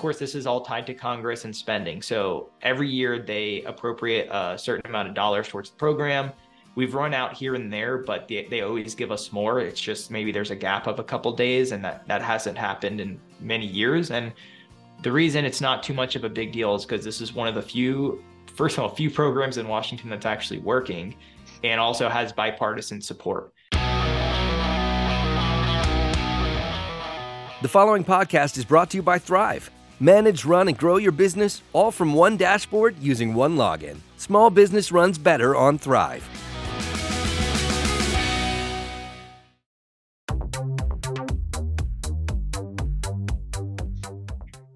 course, this is all tied to Congress and spending. So every year they appropriate a certain amount of dollars towards the program. We've run out here and there, but they, they always give us more. It's just maybe there's a gap of a couple days, and that, that hasn't happened in many years. And the reason it's not too much of a big deal is because this is one of the few, first of all, few programs in Washington that's actually working and also has bipartisan support. The following podcast is brought to you by Thryv. Manage, run, and grow your business all from one dashboard using one login. Small business runs better on Thryv.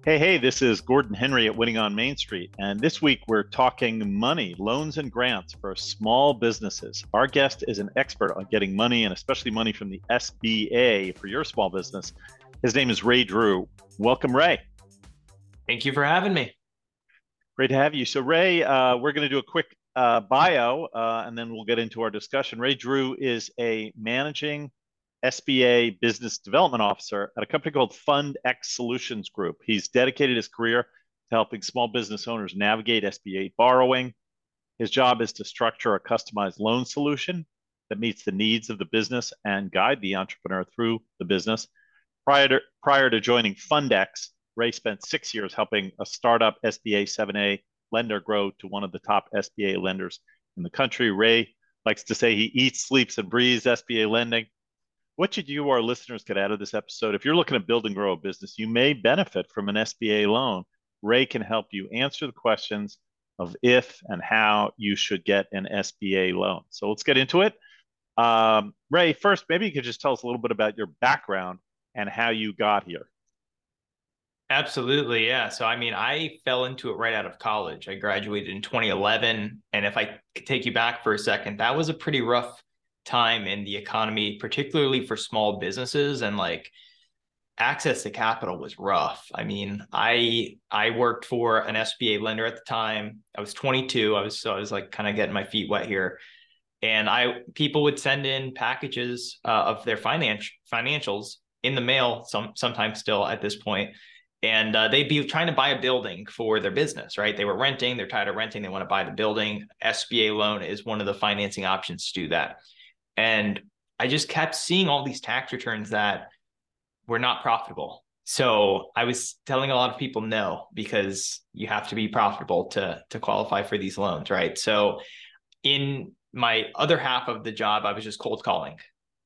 Hey, hey, this is Gordon Henry at Winning on Main Street. And this week we're talking money, loans, and grants for small businesses. Our guest is an expert on getting money and especially money from the SBA for your small business. His name is Ray Drew. Welcome, Ray. Thank you for having me. Great to have you. So, Ray, uh, we're going to do a quick uh, bio uh, and then we'll get into our discussion. Ray Drew is a managing SBA business development officer at a company called Fund-Ex Solutions Group. He's dedicated his career to helping small business owners navigate SBA borrowing. His job is to structure a customized loan solution that meets the needs of the business and guide the entrepreneur through the business. Prior to, prior to joining Fund-Ex, Ray spent six years helping a startup SBA 7A lender grow to one of the top SBA lenders in the country. Ray likes to say he eats, sleeps, and breathes SBA lending. What should you, our listeners, get out of this episode? If you're looking to build and grow a business, you may benefit from an SBA loan. Ray can help you answer the questions of if and how you should get an SBA loan. So let's get into it. Um, Ray, first, maybe you could just tell us a little bit about your background and how you got here. Absolutely. Yeah. So, I mean, I fell into it right out of college. I graduated in 2011. And if I could take you back for a second, that was a pretty rough time in the economy, particularly for small businesses and like access to capital was rough. I mean, I I worked for an SBA lender at the time. I was 22. I was so I was like kind of getting my feet wet here and I people would send in packages uh, of their finance financials in the mail some sometimes still at this point and uh, they'd be trying to buy a building for their business right? They were renting they're tired of renting they want to buy the building. Sba loan is one of the financing options to do that. And i just kept seeing all these tax returns that were not profitable. So i was telling a lot of people no because you have to be profitable to to qualify for these loans right? So in my other half of the job i was just cold calling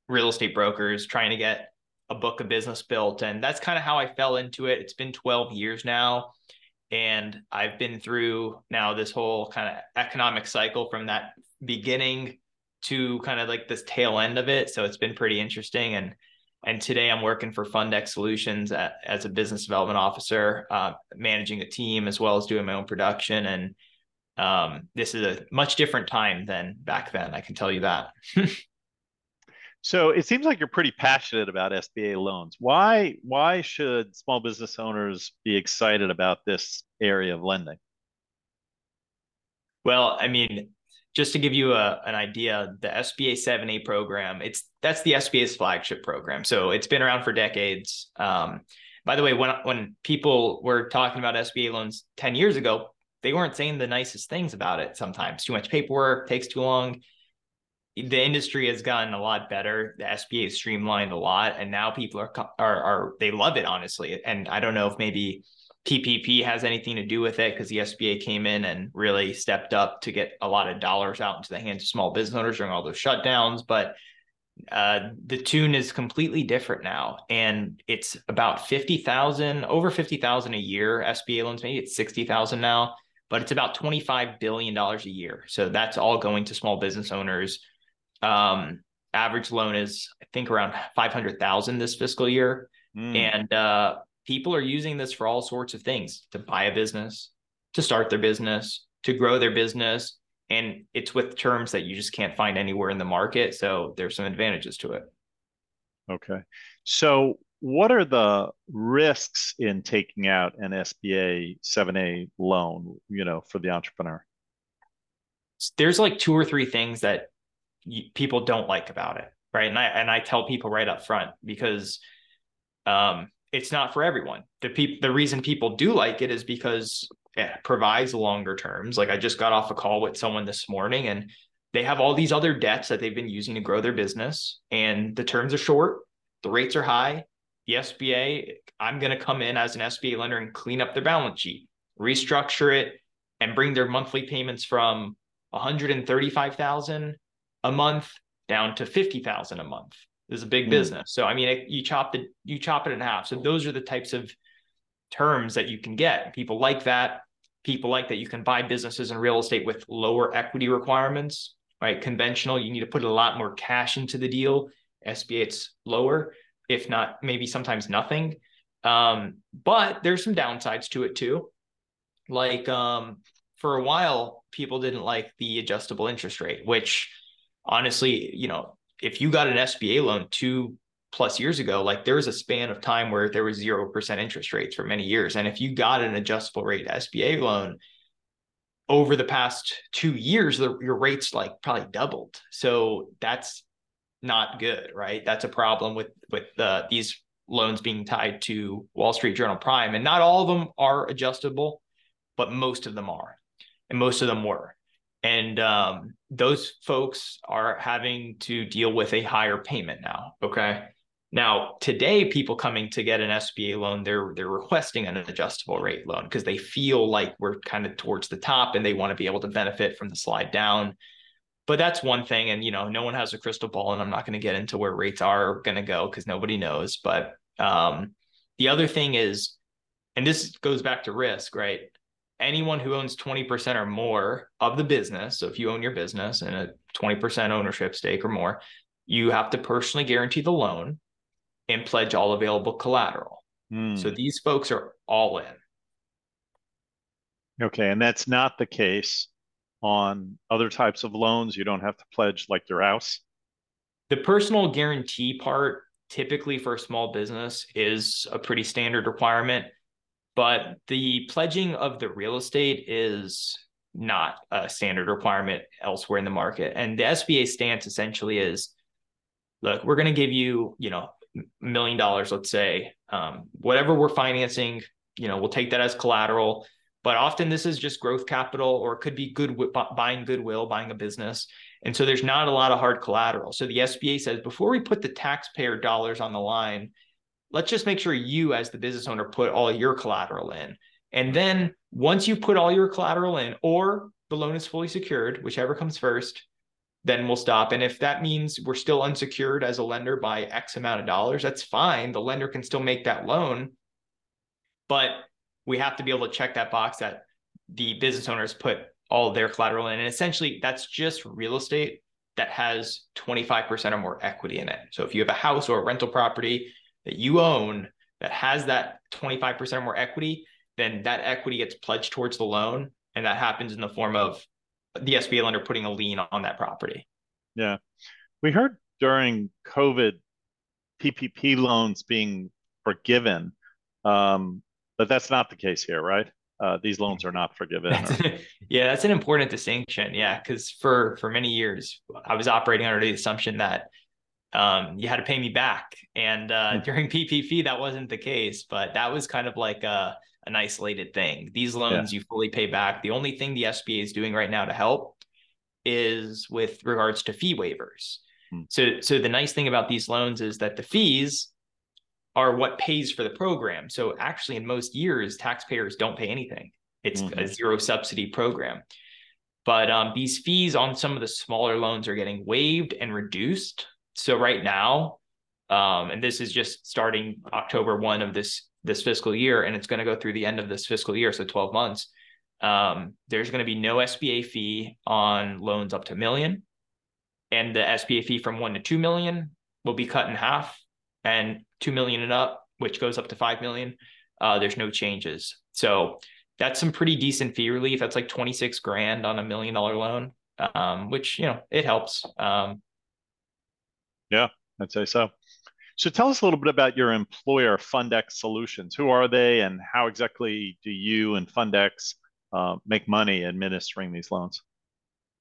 real estate brokers trying to get a book of business built. And that's kind of how I fell into it. It's been 12 years now. And I've been through now this whole kind of economic cycle from that beginning to kind of like this tail end of it. So it's been pretty interesting. And and today I'm working for Fund-Ex Solutions at, as a business development officer, uh, managing a team as well as doing my own production. And um, this is a much different time than back then. I can tell you that. So it seems like you're pretty passionate about SBA loans. Why why should small business owners be excited about this area of lending? Well, I mean, just to give you a, an idea, the SBA 7A program, it's that's the SBA's flagship program. So it's been around for decades. Um, by the way, when when people were talking about SBA loans 10 years ago, they weren't saying the nicest things about it sometimes. Too much paperwork, takes too long the industry has gotten a lot better. The SBA has streamlined a lot, and now people are are are they love it honestly. And I don't know if maybe PPP has anything to do with it because the SBA came in and really stepped up to get a lot of dollars out into the hands of small business owners during all those shutdowns. But uh, the tune is completely different now, and it's about fifty thousand, over fifty thousand a year SBA loans. Maybe it's sixty thousand now, but it's about twenty five billion dollars a year. So that's all going to small business owners um, average loan is I think around five hundred thousand this fiscal year, mm. and uh, people are using this for all sorts of things: to buy a business, to start their business, to grow their business, and it's with terms that you just can't find anywhere in the market. So there's some advantages to it. Okay, so what are the risks in taking out an SBA 7A loan? You know, for the entrepreneur. There's like two or three things that people don't like about it right and i and i tell people right up front because um it's not for everyone. The people, the reason people do like it is because it provides longer terms. Like I just got off a call with someone this morning and they have all these other debts that they've been using to grow their business and the terms are short, the rates are high. The SBA, I'm going to come in as an SBA lender and clean up their balance sheet, restructure it and bring their monthly payments from 135,000 a month down to 50,000 a month. This is a big mm. business. So I mean, it, you chop the you chop it in half. So those are the types of terms that you can get. People like that. People like that you can buy businesses and real estate with lower equity requirements, right? Conventional, you need to put a lot more cash into the deal. SBA, it's lower, if not maybe sometimes nothing. Um, but there's some downsides to it too. Like um, for a while, people didn't like the adjustable interest rate, which honestly, you know, if you got an SBA loan two plus years ago, like there was a span of time where there was zero percent interest rates for many years. And if you got an adjustable rate SBA loan over the past two years, the, your rates like probably doubled. So that's not good, right? That's a problem with with uh, these loans being tied to Wall Street Journal Prime, and not all of them are adjustable, but most of them are, and most of them were and um, those folks are having to deal with a higher payment now okay? Now today people coming to get an sba loan they're they're requesting an adjustable rate loan because they feel like we're kind of towards the top and they want to be able to benefit from the slide down. But that's one thing and you know no one has a crystal ball and i'm not going to get into where rates are going to go because nobody knows but um, the other thing is and this goes back to risk right anyone who owns 20% or more of the business, so if you own your business and a 20% ownership stake or more, you have to personally guarantee the loan and pledge all available collateral. Mm. So these folks are all in. Okay. And that's not the case on other types of loans. You don't have to pledge like your house. The personal guarantee part, typically for a small business, is a pretty standard requirement but the pledging of the real estate is not a standard requirement elsewhere in the market. And the SBA stance essentially is look, we're going to give you, you know, million dollars, let's say, um, whatever we're financing, you know, we'll take that as collateral. But often this is just growth capital or it could be good buying goodwill, buying a business. And so there's not a lot of hard collateral. So the SBA says before we put the taxpayer dollars on the line, let's just make sure you as the business owner put all your collateral in. And mm-hmm. then once you put all your collateral in or the loan is fully secured whichever comes first then we'll stop. And if that means we're still unsecured as a lender by x amount of dollars that's fine. The lender can still make that loan. But we have to be able to check that box that the business owners put all their collateral in. And essentially that's just real estate that has 25% or more equity in it. So if you have a house or a rental property that you own that has that 25% or more equity, then that equity gets pledged towards the loan. And that happens in the form of the SBA lender putting a lien on that property. Yeah. We heard during COVID PPP loans being forgiven, um, but that's not the case here, right? Uh, these loans are not forgiven. Or... yeah, that's an important distinction. Yeah, because for for many years I was operating under the assumption that um, you had to pay me back. And uh, mm-hmm. during PPP, that wasn't the case, but that was kind of like a, an isolated thing. These loans yeah. you fully pay back. The only thing the SBA is doing right now to help is with regards to fee waivers. Mm-hmm. So, so the nice thing about these loans is that the fees are what pays for the program. So actually, in most years, taxpayers don't pay anything. It's mm-hmm. a zero subsidy program. But um, these fees on some of the smaller loans are getting waived and reduced so right now, um, and this is just starting October one of this this fiscal year, and it's going to go through the end of this fiscal year, so 12 months. Um, there's going to be no SBA fee on loans up to million, and the SBA fee from one to two million will be cut in half, and two million and up, which goes up to five million, uh, there's no changes. So that's some pretty decent fee relief. That's like 26 grand on a million dollar loan, um, which you know it helps. Um, yeah, I'd say so. So tell us a little bit about your employer Fund-Ex solutions. Who are they, and how exactly do you and Fund-Ex uh, make money administering these loans?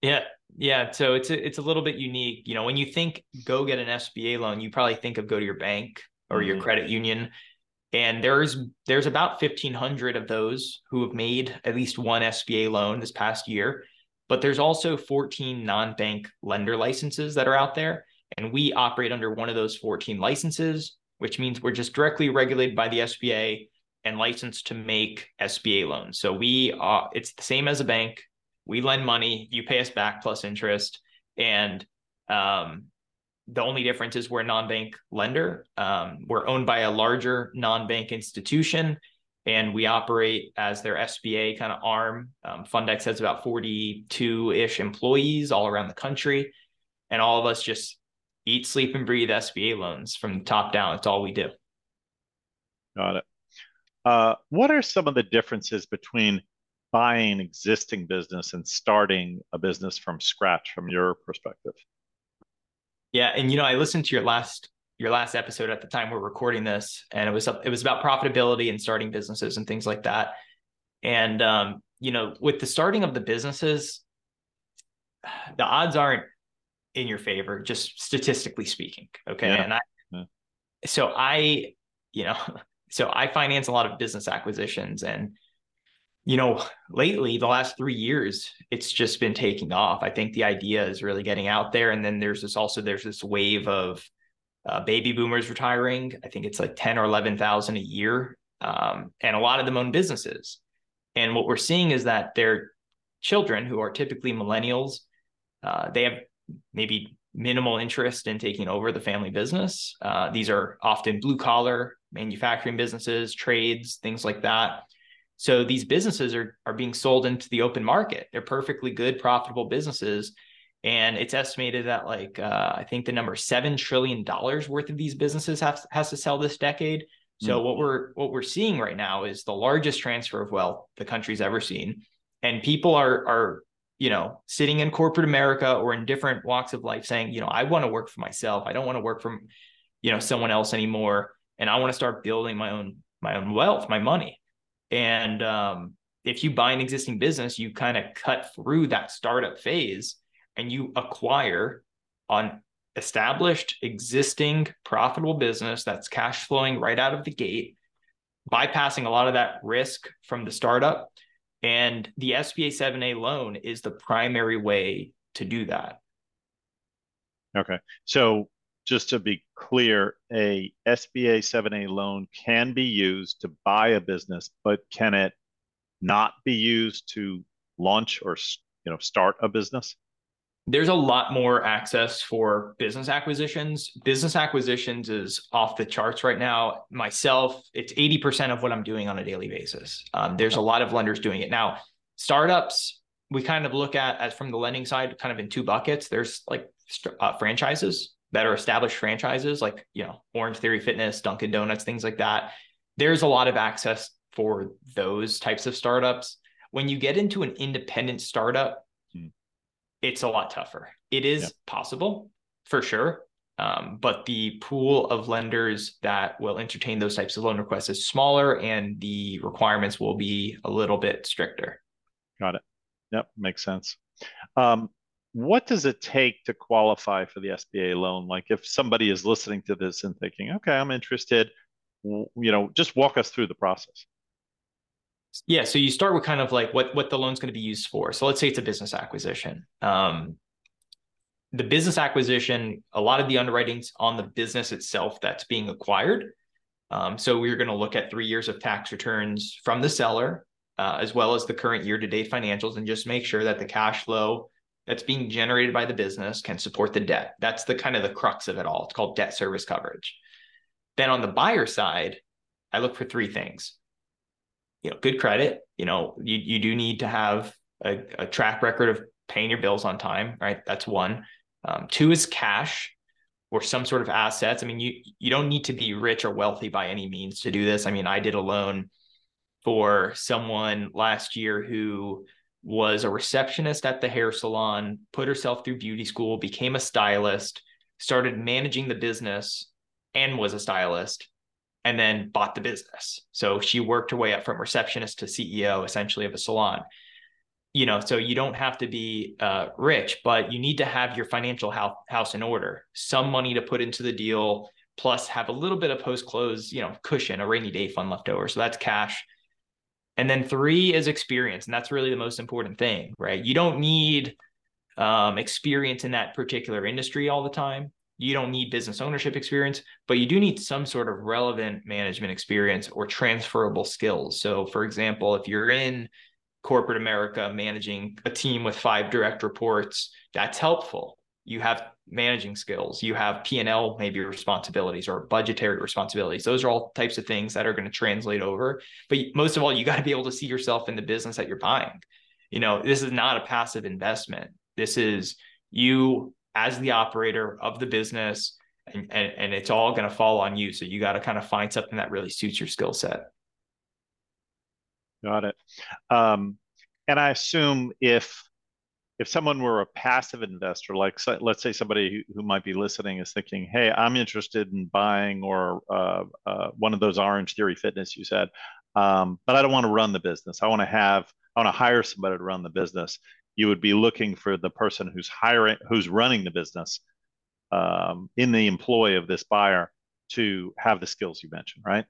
Yeah, yeah. So it's a, it's a little bit unique. You know, when you think go get an SBA loan, you probably think of go to your bank or mm-hmm. your credit union. And there's there's about 1,500 of those who have made at least one SBA loan this past year. But there's also 14 non-bank lender licenses that are out there. And we operate under one of those 14 licenses, which means we're just directly regulated by the SBA and licensed to make SBA loans. So we are it's the same as a bank. We lend money, you pay us back plus interest. And um, the only difference is we're a non-bank lender. Um, we're owned by a larger non-bank institution, and we operate as their SBA kind of arm. Um, Fund-Ex has about 42-ish employees all around the country, and all of us just eat, sleep, and breathe SBA loans from the top down. It's all we do. Got it. Uh, what are some of the differences between buying existing business and starting a business from scratch from your perspective? Yeah, and you know, I listened to your last your last episode at the time we're recording this, and it was it was about profitability and starting businesses and things like that. And um, you know, with the starting of the businesses, the odds aren't in your favor, just statistically speaking. Okay, yeah. and I, yeah. so I, you know, so I finance a lot of business acquisitions and you know, lately, the last three years, it's just been taking off. I think the idea is really getting out there. And then there's this also, there's this wave of uh, baby boomers retiring. I think it's like 10 or 11,000 a year. Um, and a lot of them own businesses. And what we're seeing is that their children, who are typically millennials, uh, they have maybe minimal interest in taking over the family business. Uh, these are often blue collar manufacturing businesses, trades, things like that. So these businesses are are being sold into the open market. They're perfectly good, profitable businesses, and it's estimated that like uh, I think the number seven trillion dollars worth of these businesses has, has to sell this decade. So mm. what we're what we're seeing right now is the largest transfer of wealth the country's ever seen, and people are are you know sitting in corporate America or in different walks of life saying, you know, I want to work for myself. I don't want to work for you know someone else anymore, and I want to start building my own my own wealth, my money. And um, if you buy an existing business, you kind of cut through that startup phase and you acquire an established, existing, profitable business that's cash flowing right out of the gate, bypassing a lot of that risk from the startup. And the SBA 7A loan is the primary way to do that. Okay. So just to be clear, a SBA 7A loan can be used to buy a business, but can it not be used to launch or you know start a business? There's a lot more access for business acquisitions. Business acquisitions is off the charts right now. Myself, it's 80% of what I'm doing on a daily basis. Um, there's a lot of lenders doing it now. Startups, we kind of look at as from the lending side, kind of in two buckets. There's like uh, franchises that are established franchises like you know Orangetheory Fitness, Dunkin' Donuts, things like that. There's a lot of access for those types of startups. When you get into an independent startup. It's a lot tougher. It is yep. possible for sure, um, but the pool of lenders that will entertain those types of loan requests is smaller, and the requirements will be a little bit stricter. Got it. Yep, makes sense. Um, what does it take to qualify for the SBA loan? Like if somebody is listening to this and thinking, okay, I'm interested, you know, just walk us through the process. Yeah, so you start with kind of like what what the loan's going to be used for. So let's say it's a business acquisition. Um, the business acquisition, a lot of the underwritings on the business itself that's being acquired. Um, so we're going to look at three years of tax returns from the seller, uh, as well as the current year to date financials, and just make sure that the cash flow that's being generated by the business can support the debt. That's the kind of the crux of it all. It's called debt service coverage. Then on the buyer side, I look for three things. You know, good credit. You know, you you do need to have a, a track record of paying your bills on time, right? That's one. Um, two is cash or some sort of assets. I mean, you you don't need to be rich or wealthy by any means to do this. I mean, I did a loan for someone last year who was a receptionist at the hair salon, put herself through beauty school, became a stylist, started managing the business, and was a stylist, and then bought the business. So she worked her way up from receptionist to CEO, essentially, of a salon. You know, so you don't have to be uh, rich, but you need to have your financial house in order, some money to put into the deal, plus have a little bit of post close, you know, cushion, a rainy day fund left over. So that's cash. And then three is experience. And that's really the most important thing, right? You don't need um, experience in that particular industry all the time. You don't need business ownership experience, but you do need some sort of relevant management experience or transferable skills. So, for example, if you're in corporate America managing a team with five direct reports, that's helpful. You have managing skills, you have P&L maybe responsibilities or budgetary responsibilities. Those are all types of things that are going to translate over. But most of all, you got to be able to see yourself in the business that you're buying. You know, this is not a passive investment. This is you as the operator of the business, and, and, and it's all going to fall on you. So you got to kind of find something that really suits your skill set. Got it. Um, and I assume if if someone were a passive investor, like let's say somebody who, who might be listening is thinking, "Hey, I'm interested in buying or uh, uh, one of those Orangetheory Fitness you said, um, but I don't want to run the business. I want to have I want to hire somebody to run the business you would be looking for the person who's hiring, who's running the business um, in the employ of this buyer to have the skills you mentioned, right?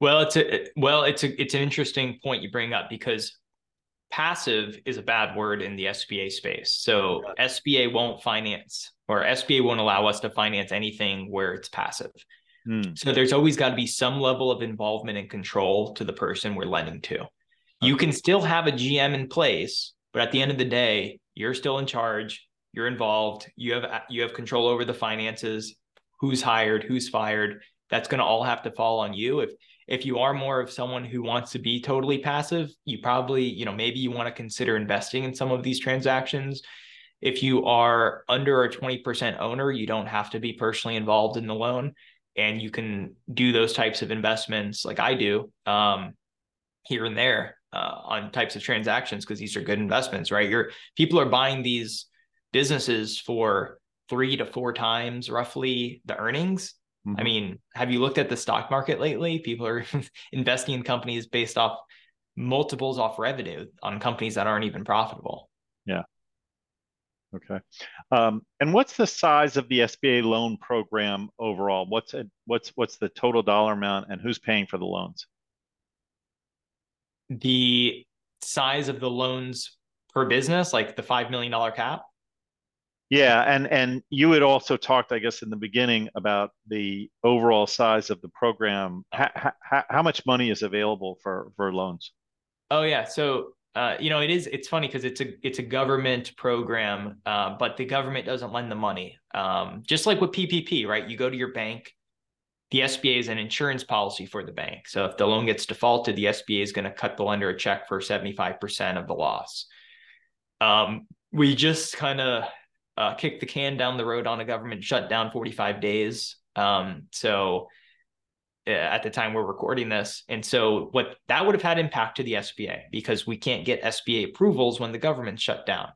Well, it's a well, it's a it's an interesting point you bring up because passive is a bad word in the SBA space. So SBA won't finance or SBA won't allow us to finance anything where it's passive. Hmm. So there's always got to be some level of involvement and control to the person we're lending to. You can still have a GM in place but at the end of the day, you're still in charge. You're involved. You have you have control over the finances. Who's hired? Who's fired? That's going to all have to fall on you. If if you are more of someone who wants to be totally passive, you probably you know maybe you want to consider investing in some of these transactions. If you are under a 20% owner, you don't have to be personally involved in the loan and you can do those types of investments like I do um, here and there uh, on types of transactions because these are good investments, right? You're people are buying these businesses for three to four times roughly the earnings. Mm-hmm. I mean, have you looked at the stock market lately? People are investing in companies based off multiples off revenue on companies that aren't even profitable. Yeah. Okay. Um, and what's the size of the SBA loan program overall? What's it, what's what's the total dollar amount and who's paying for the loans? The size of the loans per business, like the $5 million cap? Yeah, and and you had also talked, I guess, in the beginning about the overall size of the program. How, how, how much money is available for for loans? Oh yeah, so uh, you know it is. It's funny because it's a it's a government program, uh, but the government doesn't lend the money. Um, just like with PPP, right? You go to your bank, the SBA is an insurance policy for the bank. So if the loan gets defaulted, the SBA is going to cut the lender a check for 75% of the loss. Um, we just kind of uh, kicked the can down the road on a government shutdown 45 days. Um, so uh, at the time we're recording this. And so what that would have had impact to the SBA because we can't get SBA approvals when the government shut down.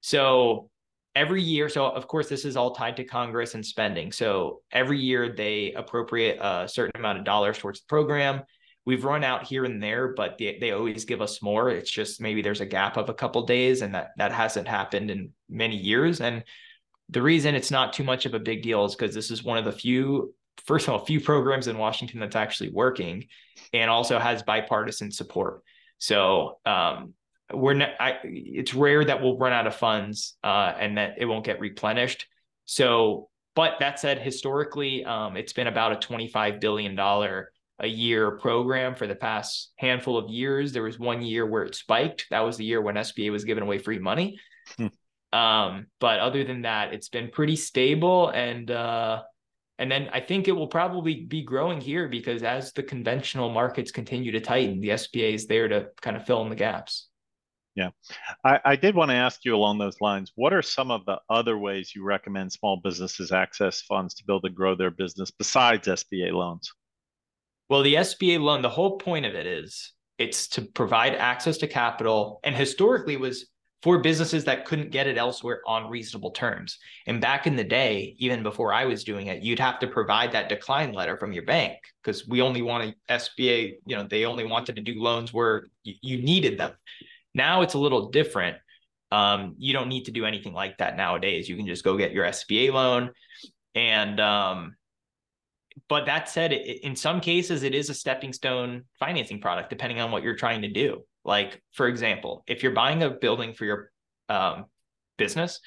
So every year so of course this is all tied to congress and spending. So every year they appropriate a certain amount of dollars towards the program. We've run out here and there but they, they always give us more. It's just maybe there's a gap of a couple days and that that hasn't happened in many years. And the reason it's not too much of a big deal is because this is one of the few first of all few programs in washington that's actually working and also has bipartisan support. So um, we're not, I, it's rare that we'll run out of funds uh, and that it won't get replenished. So, but that said, historically, um, it's been about a $25 billion a year program for the past handful of years. There was one year where it spiked. That was the year when SBA was giving away free money. Hmm. Um, but other than that, it's been pretty stable and, uh, and then I think it will probably be growing here because as the conventional markets continue to tighten, the SBA is there to kind of fill in the gaps. Yeah. I, I did want to ask you along those lines what are some of the other ways you recommend small businesses access funds to build and grow their business besides SBA loans? Well, the SBA loan, the whole point of it is it's to provide access to capital and historically was for businesses that couldn't get it elsewhere on reasonable terms. And back in the day, even before I was doing it, you'd have to provide that decline letter from your bank because we only wanted SBA, you know, they only wanted to do loans where you needed them. Now it's a little different. Um, you don't need to do anything like that nowadays. You can just go get your SBA loan, and um, but that said, it, in some cases, it is a stepping stone financing product, depending on what you're trying to do. Like, for example, if you're buying a building for your um, business,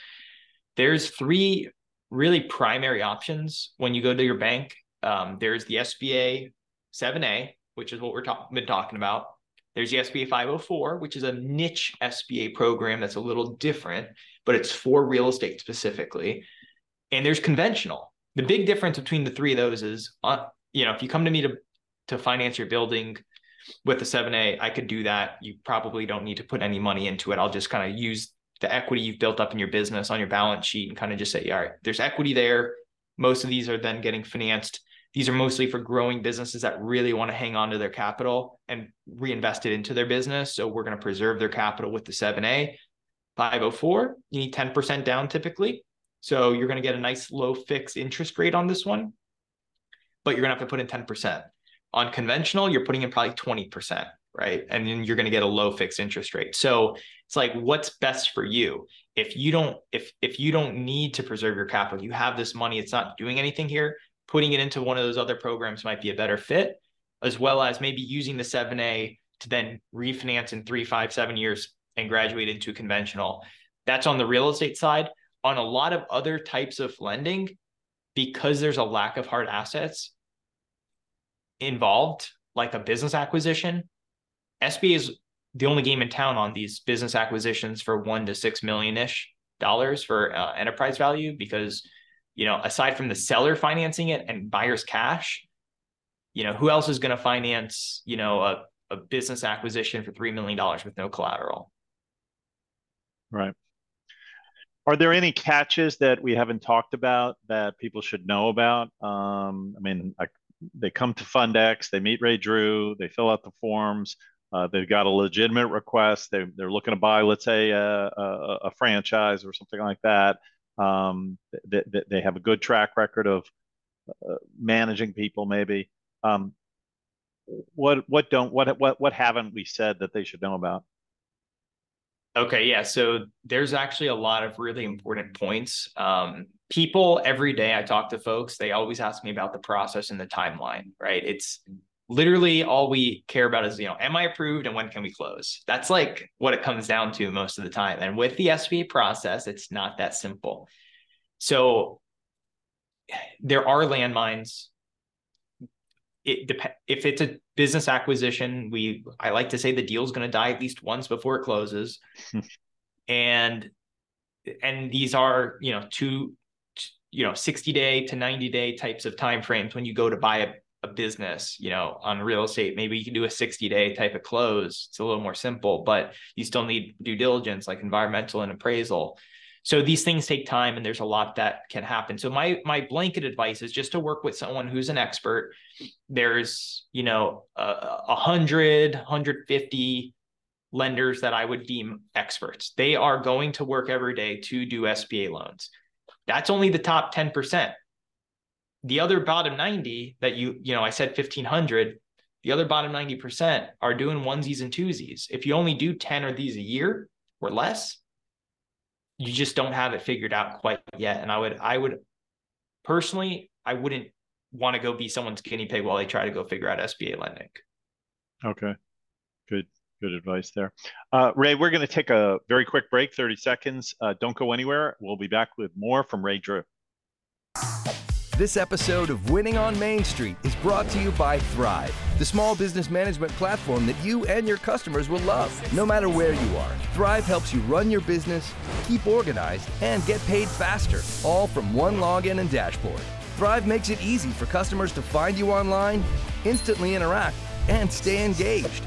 there's three really primary options when you go to your bank. Um, there's the SBA 7A, which is what we're talk- been talking about. There's the SBA 504, which is a niche SBA program that's a little different, but it's for real estate specifically. And there's conventional. The big difference between the three of those is, uh, you know, if you come to me to to finance your building with the 7A, I could do that. You probably don't need to put any money into it. I'll just kind of use the equity you've built up in your business on your balance sheet and kind of just say, all right, there's equity there. Most of these are then getting financed these are mostly for growing businesses that really want to hang on to their capital and reinvest it into their business. So we're going to preserve their capital with the 7A. 504, you need 10% down typically. So you're going to get a nice low fixed interest rate on this one, but you're going to have to put in 10%. On conventional, you're putting in probably 20%, right? And then you're going to get a low fixed interest rate. So it's like what's best for you. If you don't if if you don't need to preserve your capital, you have this money, it's not doing anything here, putting it into one of those other programs might be a better fit, as well as maybe using the 7A to then refinance in three, five, seven years and graduate into conventional. That's on the real estate side. On a lot of other types of lending, because there's a lack of hard assets involved, like a business acquisition, SBA is the only game in town on these business acquisitions for one to six million ish dollars for uh, enterprise value because you know, aside from the seller financing it and buyer's cash, you know, who else is going to finance, you know, a, a business acquisition for $3 million with no collateral? Right. Are there any catches that we haven't talked about that people should know about? Um, I mean, I, they come to Fund-Ex, they meet Ray Drew, they fill out the forms. Uh, they've got a legitimate request. They, they're looking to buy, let's say, a, a, a franchise or something like that. Um, they, they have a good track record of uh, managing people, maybe. Um, what what don't what what what haven't we said that they should know about? Okay, yeah. So there's actually a lot of really important points. Um, people every day I talk to folks, they always ask me about the process and the timeline, right? It's literally all we care about is, you know, am I approved and when can we close? That's like what it comes down to most of the time. And with the SBA process, it's not that simple. So there are landmines. It dep- if it's a business acquisition, we I like to say the deal's going to die at least once before it closes. and and these are, you know, two you know 60 day to 90 day types of time frames when you go to buy a a business, you know, on real estate, maybe you can do a 60 day type of close. It's a little more simple, but you still need due diligence like environmental and appraisal. So these things take time and there's a lot that can happen. So my my blanket advice is just to work with someone who's an expert. There's, you know, a, a hundred, 150 lenders that I would deem experts. They are going to work every day to do SBA loans. That's only the top 10% the other bottom 90 that you you know i said 1500 the other bottom 90% are doing onesies and twosies. If you only do 10 of these a year or less you just don't have it figured out quite yet. And i would i would personally i wouldn't want to go be someone's guinea pig while they try to go figure out sba lending. Okay. Good good advice there. Uh, ray we're going to take a very quick break 30 seconds. Uh, don't go anywhere. We'll be back with more from ray drew this episode of Winning on Main Street is brought to you by Thryv, the small business management platform that you and your customers will love, no matter where you are. Thryv helps you run your business, keep organized, and get paid faster, all from one login and dashboard. Thryv makes it easy for customers to find you online, instantly interact, and stay engaged.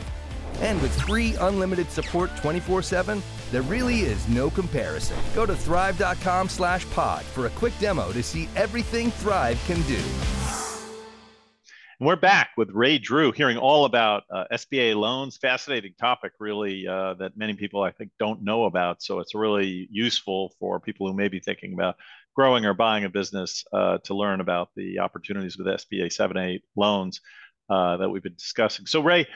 And with free unlimited support 24 7, there really is no comparison. Go to thryv.com slash pod for a quick demo to see everything Thryv can do. We're back with Ray Drew, hearing all about uh, SBA loans. Fascinating topic, really, uh, that many people I think don't know about. So it's really useful for people who may be thinking about growing or buying a business uh, to learn about the opportunities with SBA 7A loans uh, that we've been discussing. So, Ray,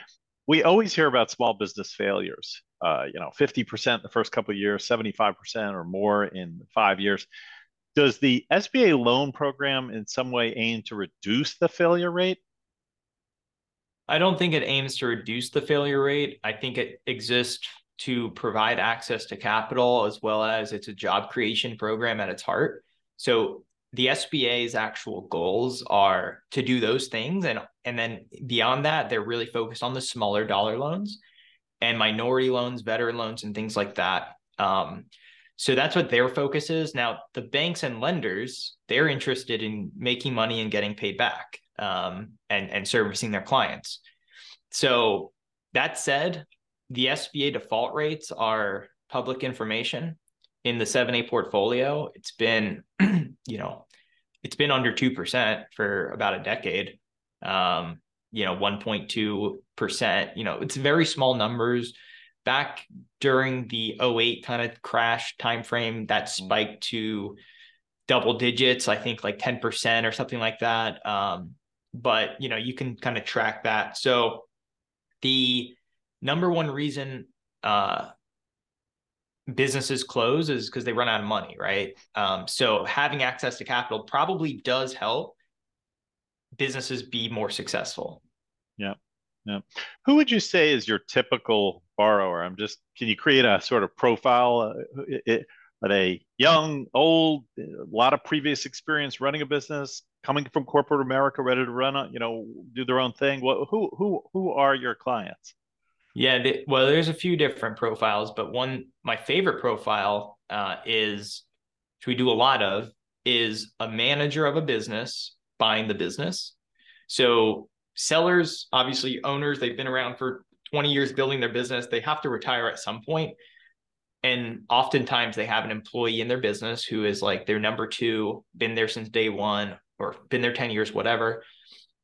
we always hear about small business failures. Uh, you know, 50% the first couple of years, 75% or more in five years. does the SBA loan program in some way aim to reduce the failure rate? I don't think it aims to reduce the failure rate. I think it exists to provide access to capital as well as it's a job creation program at its heart. So the SBA's actual goals are to do those things and and then beyond that they're really focused on the smaller dollar loans and minority loans, veteran loans and things like that. Um, so that's what their focus is. Now, the banks and lenders, they're interested in making money and getting paid back um, and, and servicing their clients. So that said, the SBA default rates are public information in the 7A portfolio. It's been, you know, it's been under 2% for about a decade. Um, you know, 1.2%, you know, it's very small numbers. Back during the 08 kind of crash timeframe that mm-hmm. spiked to double digits i think like 10% or something like that. Um, but you know you can kind of track that. So the number one reason uh, businesses close is because they run out of money right? Um, so having access to capital probably does help businesses be more successful yeah yeah. Who would you say is your typical borrower? I'm just, can you create a sort of profile? Uh, are they young, old, a lot of previous experience running a business, coming from corporate America, ready to run, a, you know, do their own thing? What, who, who, who are your clients? Yeah, they, well, there's a few different profiles, but one, my favorite profile uh, is, which we do a lot of, is a manager of a business buying the business. So sellers, obviously owners, they've been around for 20 years building their business. They have to retire at some point. And oftentimes they have an employee in their business who is like their number two, been there since day one or been there 10 years, whatever.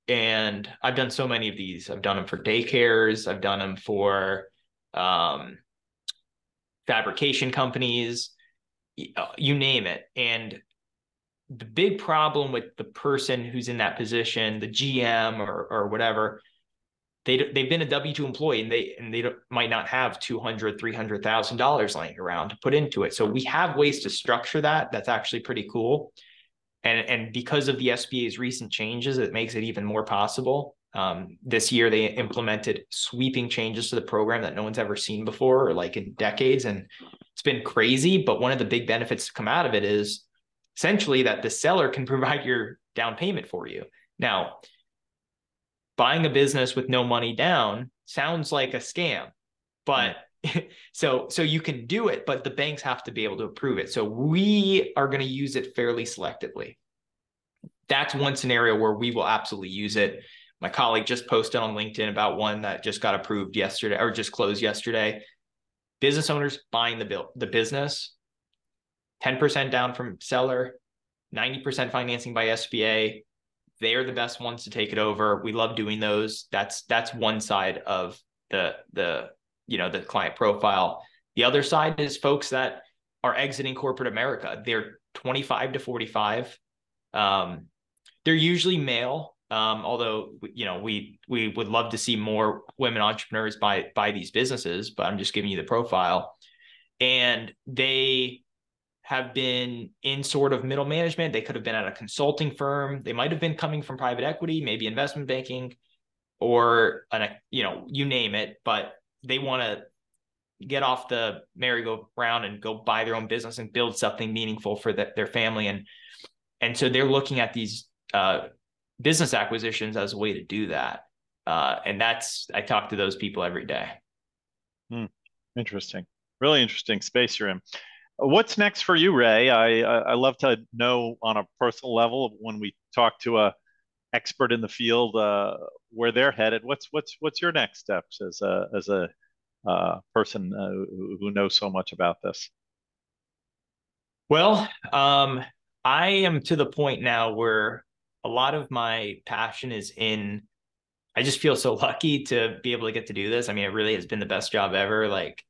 And I've done so many of these. I've done them for daycares, I've done them for um, fabrication companies, you name it. And the big problem with the person who's in that position, the GM or or whatever, they they've been a W two employee and they and they might not have two hundred three hundred thousand dollars laying around to put into it. So we have ways to structure that. That's actually pretty cool. And and because of the SBA's recent changes, it makes it even more possible. Um, this year they implemented sweeping changes to the program that no one's ever seen before or like in decades, and it's been crazy. But one of the big benefits to come out of it is essentially that the seller can provide your down payment for you. Now, buying a business with no money down sounds like a scam, but mm. so so you can do it, but the banks have to be able to approve it. So we are going to use it fairly selectively. That's one scenario where we will absolutely use it. My colleague just posted on LinkedIn about one that just got approved yesterday or just closed yesterday. Business owners buying the bill the business 10% down from seller, 90% financing by SBA. They are the best ones to take it over. We love doing those. That's that's one side of the the you know the client profile. The other side is folks that are exiting corporate America. They're 25 to 45. Um, they're usually male, um, although you know we we would love to see more women entrepreneurs buy buy these businesses. But I'm just giving you the profile, and they have been in sort of middle management. They could have been at a consulting firm. They might have been coming from private equity, maybe investment banking, or an you know you name it. But they want to get off the merry-go-round and go buy their own business and build something meaningful for the, their family. And and so they're looking at these uh, business acquisitions as a way to do that. Uh, and that's I talk to those people every day. Hmm. Interesting, really interesting space you're in. What's next for you, Ray? I I love to know on a personal level when we talk to a expert in the field uh, where they're headed. What's what's what's your next steps as a as a uh, person uh, who knows so much about this? Well, um, I am to the point now where a lot of my passion is in. I just feel so lucky to be able to get to do this. I mean, it really has been the best job ever. Like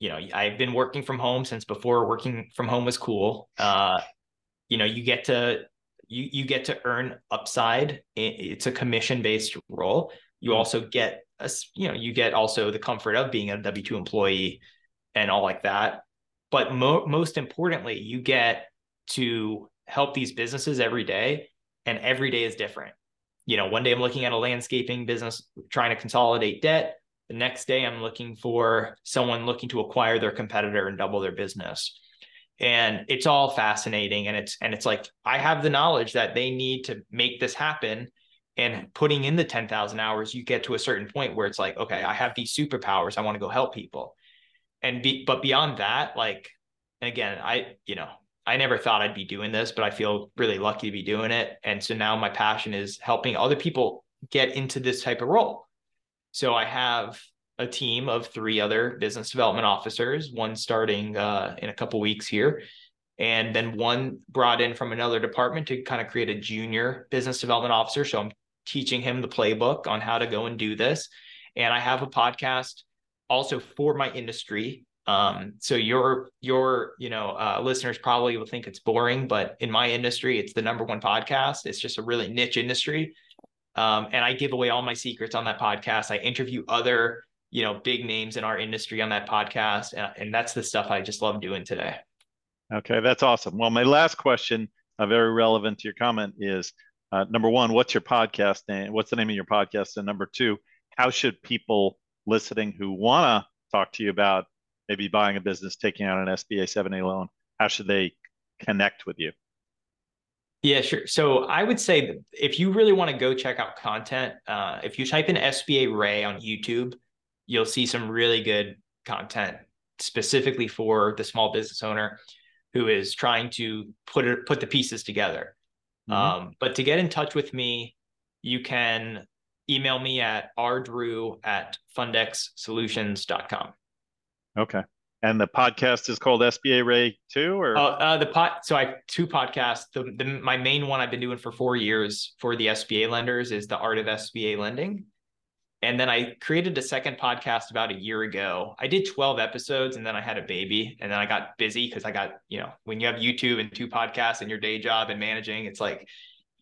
you know, I've been working from home since before working from home was cool. Uh, you know, you get to you you get to earn upside. It's a commission based role. You mm-hmm. also get a, you know you get also the comfort of being a W two employee and all like that. But mo- most importantly, you get to help these businesses every day, and every day is different. You know, one day I'm looking at a landscaping business trying to consolidate debt. The next day I'm looking for someone looking to acquire their competitor and double their business. And it's all fascinating and it's and it's like I have the knowledge that they need to make this happen and putting in the 10,000 hours you get to a certain point where it's like okay, I have these superpowers, I want to go help people. And be but beyond that like again, I you know, I never thought I'd be doing this, but I feel really lucky to be doing it. And so now my passion is helping other people get into this type of role. So I have a team of three other business development officers, one starting uh, in a couple weeks here, and then one brought in from another department to kind of create a junior business development officer. So I'm teaching him the playbook on how to go and do this. And I have a podcast also for my industry um, so your your you know uh, listeners probably will think it's boring, but in my industry, it's the number one podcast. It's just a really niche industry, um, and I give away all my secrets on that podcast. I interview other you know big names in our industry on that podcast, and, and that's the stuff I just love doing today. Okay, that's awesome. Well, my last question, uh, very relevant to your comment, is uh, number one, what's your podcast name? What's the name of your podcast? And number two, how should people listening who want to talk to you about maybe buying a business, taking out an SBA 7A loan, how should they connect with you? Yeah, sure. So I would say if you really want to go check out content, uh, if you type in SBA Ray on YouTube, you'll see some really good content specifically for the small business owner who is trying to put it put the pieces together. Mm-hmm. Um, but to get in touch with me, you can email me at rdrew at fundexsolutions.com. Okay. And the podcast is called SBA Ray too, or uh, uh, the pot. So I have two podcasts. The, the my main one I've been doing for four years for the SBA lenders is the Art of SBA Lending, and then I created a second podcast about a year ago. I did twelve episodes, and then I had a baby, and then I got busy because I got you know when you have YouTube and two podcasts and your day job and managing, it's like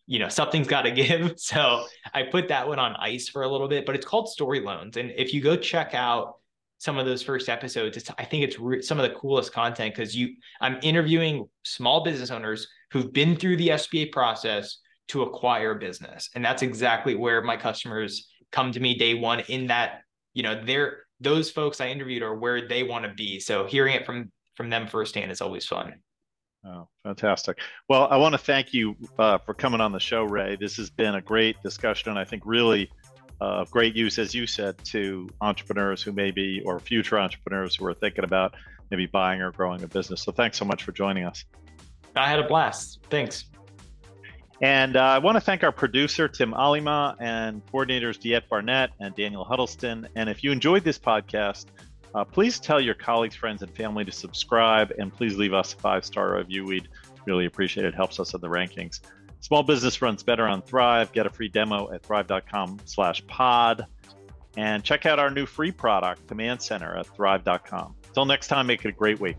you know something's got to give. So I put that one on ice for a little bit, but it's called Story Loans, and if you go check out some of those first episodes it's i think it's re- some of the coolest content because you i'm interviewing small business owners who've been through the sba process to acquire business. And that's exactly where my customers come to me day one in that you know they're those folks i interviewed are where they want to be. So hearing it from from them firsthand is always fun. Oh fantastic. Well i want to thank you uh, for coming on the show ray. This has been a great discussion i think really of great use, as you said, to entrepreneurs who may be, or future entrepreneurs who are thinking about maybe buying or growing a business. So thanks so much for joining us. I had a blast. Thanks. And uh, I want to thank our producer, Tim Alima, and coordinators, Diet Barnett and Daniel Huddleston. And if you enjoyed this podcast, uh, please tell your colleagues, friends, and family to subscribe, and please leave us a five star review. We'd really appreciate it. it helps us in the rankings. Small business runs better on Thryv. Get a free demo at thryv.com slash pod. And check out our new free product, Command Center, at thryv.com. Until next time, make it a great week.